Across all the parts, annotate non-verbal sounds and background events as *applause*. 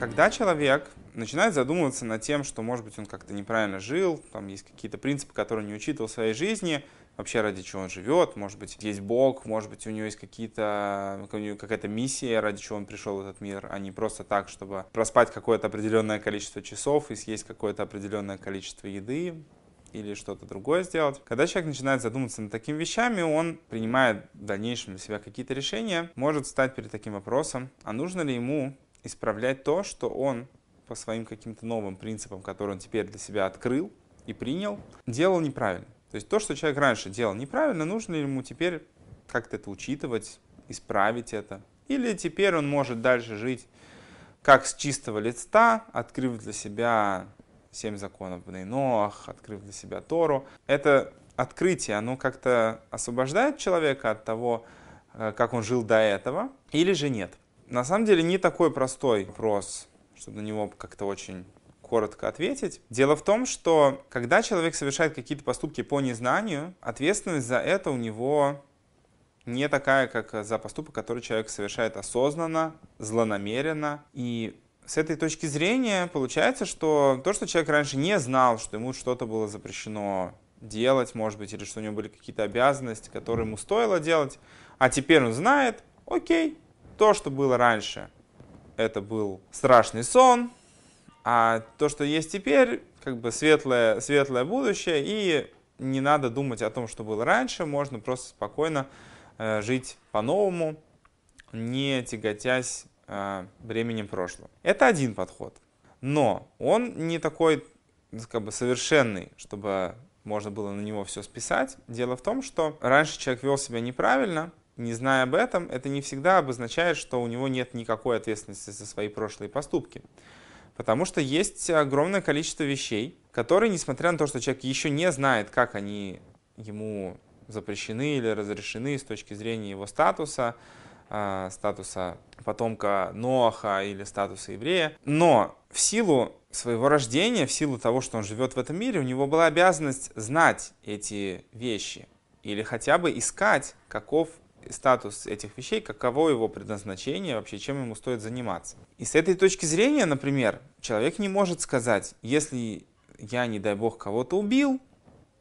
Когда человек начинает задумываться над тем, что, может быть, он как-то неправильно жил, там есть какие-то принципы, которые не учитывал в своей жизни, вообще ради чего он живет, может быть, есть Бог, может быть, у него есть какие-то, какая-то миссия, ради чего он пришел в этот мир, а не просто так, чтобы проспать какое-то определенное количество часов и съесть какое-то определенное количество еды или что-то другое сделать. Когда человек начинает задумываться над такими вещами, он принимает в дальнейшем для себя какие-то решения, может стать перед таким вопросом, а нужно ли ему исправлять то, что он по своим каким-то новым принципам, которые он теперь для себя открыл и принял, делал неправильно. То есть то, что человек раньше делал неправильно, нужно ли ему теперь как-то это учитывать, исправить это. Или теперь он может дальше жить как с чистого листа, открыв для себя семь законов Бнейноах, открыв для себя Тору. Это открытие, оно как-то освобождает человека от того, э, как он жил до этого, или же нет. На самом деле не такой простой вопрос, чтобы на него как-то очень коротко ответить. Дело в том, что когда человек совершает какие-то поступки по незнанию, ответственность за это у него не такая, как за поступок, который человек совершает осознанно, злонамеренно. И с этой точки зрения получается, что то, что человек раньше не знал, что ему что-то было запрещено делать, может быть, или что у него были какие-то обязанности, которые ему стоило делать, а теперь он знает, окей, то, что было раньше, это был страшный сон, а то, что есть теперь, как бы светлое, светлое будущее, и не надо думать о том, что было раньше, можно просто спокойно э, жить по-новому, не тяготясь э, временем прошлого. Это один подход. Но он не такой как бы совершенный, чтобы можно было на него все списать. Дело в том, что раньше человек вел себя неправильно, не зная об этом, это не всегда обозначает, что у него нет никакой ответственности за свои прошлые поступки. Потому что есть огромное количество вещей, которые, несмотря на то, что человек еще не знает, как они ему запрещены или разрешены с точки зрения его статуса, э, статуса потомка Ноаха или статуса еврея, но в силу своего рождения, в силу того, что он живет в этом мире, у него была обязанность знать эти вещи или хотя бы искать, каков статус этих вещей, каково его предназначение, вообще чем ему стоит заниматься. И с этой точки зрения, например, человек не может сказать, если я, не дай бог, кого-то убил,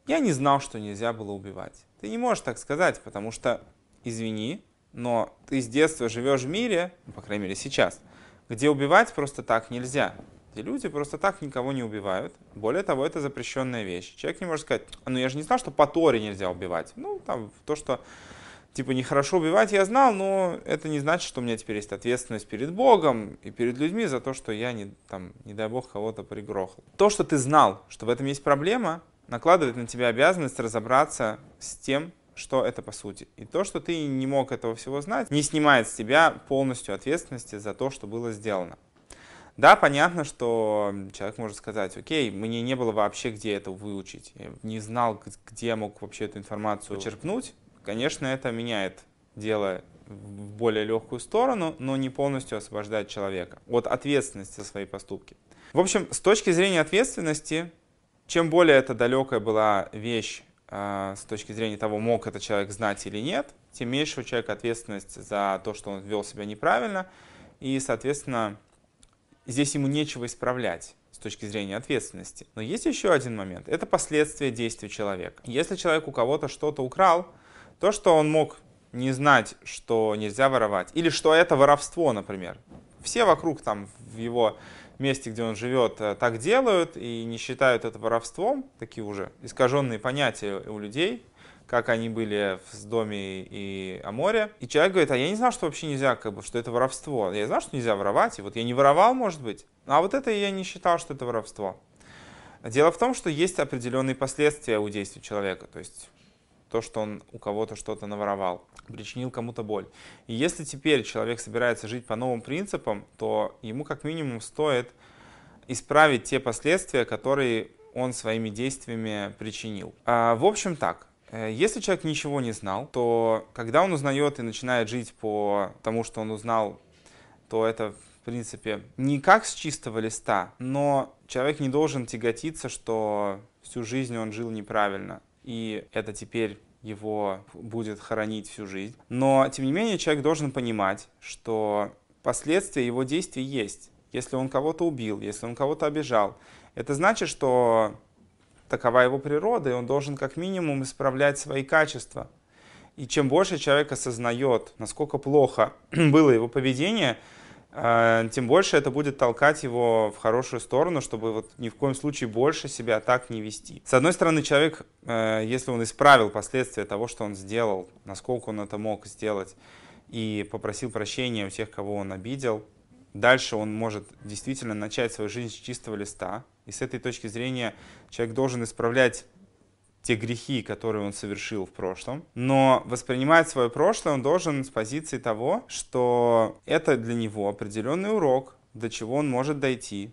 я не знал, что нельзя было убивать. Ты не можешь так сказать, потому что, извини, но ты с детства живешь в мире, ну, по крайней мере сейчас, где убивать просто так нельзя. Где люди просто так никого не убивают. Более того, это запрещенная вещь. Человек не может сказать, ну я же не знал, что по Торе нельзя убивать. Ну, там, то, что типа нехорошо убивать, я знал, но это не значит, что у меня теперь есть ответственность перед Богом и перед людьми за то, что я, не, там, не дай Бог, кого-то пригрохал. То, что ты знал, что в этом есть проблема, накладывает на тебя обязанность разобраться с тем, что это по сути. И то, что ты не мог этого всего знать, не снимает с тебя полностью ответственности за то, что было сделано. Да, понятно, что человек может сказать, окей, мне не было вообще где это выучить, я не знал, где я мог вообще эту информацию почерпнуть, Конечно, это меняет дело в более легкую сторону, но не полностью освобождает человека от ответственности за свои поступки. В общем, с точки зрения ответственности, чем более это далекая была вещь э, с точки зрения того, мог этот человек знать или нет, тем меньше у человека ответственность за то, что он вел себя неправильно, и, соответственно, здесь ему нечего исправлять с точки зрения ответственности. Но есть еще один момент. Это последствия действий человека. Если человек у кого-то что-то украл, то, что он мог не знать, что нельзя воровать, или что это воровство, например. Все вокруг там в его месте, где он живет, э, так делают и не считают это воровством, такие уже искаженные понятия у людей, как они были в доме и о море. И человек говорит, а я не знал, что вообще нельзя, как бы, что это воровство. Я знал, что нельзя воровать, и вот я не воровал, может быть, а вот это я не считал, что это воровство. Дело в том, что есть определенные последствия у действий человека. То есть то, что он у кого-то что-то наворовал, причинил кому-то боль. И если теперь человек собирается жить по новым принципам, то ему как минимум стоит исправить те последствия, которые он своими действиями причинил. А, в общем так, э, если человек ничего не знал, то когда он узнает и начинает жить по тому, что он узнал, то это в принципе не как с чистого листа, но человек не должен тяготиться, что всю жизнь он жил неправильно и это теперь его будет хоронить всю жизнь. Но, тем не менее, человек должен понимать, что последствия его действий есть. если он кого-то убил, если он кого-то обижал, это значит, что такова его природа, и он должен как минимум исправлять свои качества. И чем больше человек осознает, насколько плохо *clears throat* было его поведение, тем больше это будет толкать его в хорошую сторону, чтобы вот ни в коем случае больше себя так не вести. С одной стороны, человек, э, если он исправил последствия того, что он сделал, насколько он это мог сделать, и попросил прощения у тех, кого он обидел, дальше он может действительно начать свою жизнь с чистого листа. И с этой точки зрения человек должен исправлять те грехи, которые он совершил в прошлом. Но воспринимать свое прошлое он должен с позиции того, что это для него определенный урок, до чего он может дойти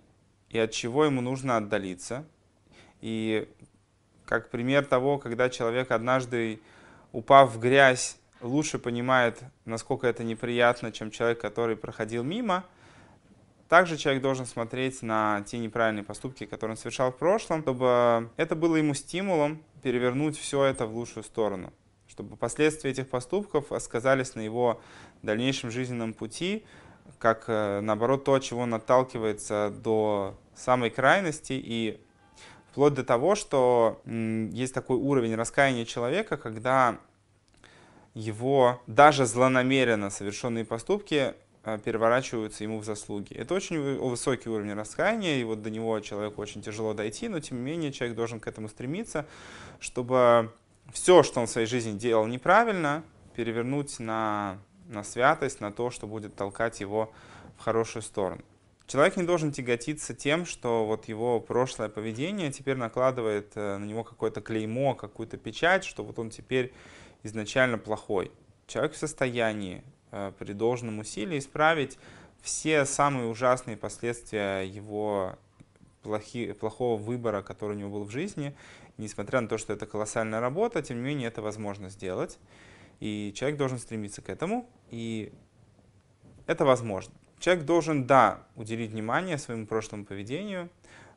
и от чего ему нужно отдалиться. И как пример того, когда человек однажды, упав в грязь, лучше понимает, насколько это неприятно, чем человек, который проходил мимо – также человек должен смотреть на те неправильные поступки, которые он совершал в прошлом, чтобы это было ему стимулом перевернуть все это в лучшую сторону, чтобы последствия этих поступков сказались на его дальнейшем жизненном пути, как э, наоборот то, чего он отталкивается до самой крайности и вплоть до того, что есть такой уровень раскаяния человека, когда его даже злонамеренно совершенные поступки переворачиваются ему в заслуги. Это очень высокий уровень раскаяния, и вот до него человеку очень тяжело дойти, но тем не менее человек должен к этому стремиться, чтобы все, что он в своей жизни делал неправильно, перевернуть на, на святость, на то, что будет толкать его в хорошую сторону. Человек не должен тяготиться тем, что вот его прошлое поведение теперь накладывает э, на него какое-то клеймо, какую-то печать, что вот он теперь изначально плохой. Человек в состоянии при должном усилии исправить все самые ужасные последствия его плохи, плохого выбора, который у него был в жизни. Несмотря на то, что это колоссальная работа, тем не менее это возможно сделать. И человек должен стремиться к этому, и это возможно. Человек должен, да, уделить внимание своему прошлому поведению,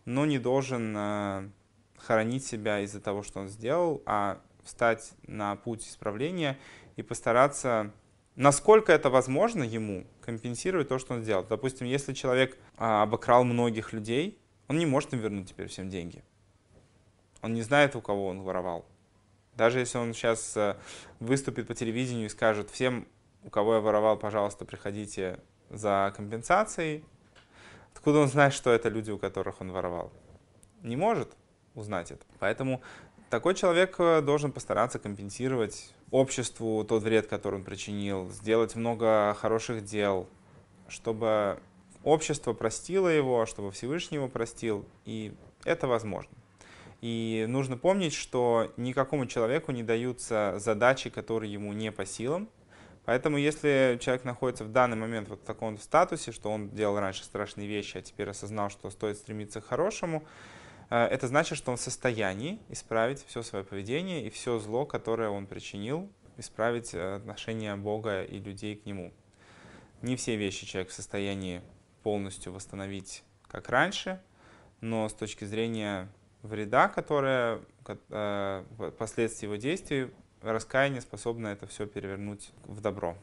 но не должен э, хоронить себя из-за того, что он сделал, а встать на путь исправления и постараться насколько это возможно ему компенсировать то, что он сделал. Допустим, если человек а, обокрал многих людей, он не может им вернуть теперь всем деньги. Он не знает, у кого он воровал. Даже если он сейчас а, выступит по телевидению и скажет всем, у кого я воровал, пожалуйста, приходите за компенсацией, откуда он знает, что это люди, у которых он воровал? Не может узнать это. Поэтому такой человек э, должен постараться компенсировать обществу тот вред, который он причинил, сделать много хороших дел, чтобы общество простило его, чтобы Всевышний его простил, и это возможно. И нужно помнить, что никакому человеку не даются задачи, которые ему не по силам. Поэтому если человек находится в данный момент вот в таком статусе, что он делал раньше страшные вещи, а теперь осознал, что стоит стремиться к хорошему, это значит, что он в состоянии исправить все свое поведение и все зло, которое он причинил, исправить э, отношение Бога и людей к нему. Не все вещи человек в состоянии полностью восстановить, как раньше, но с точки зрения вреда, которое э, последствия его действий, раскаяние способно это все перевернуть в добро.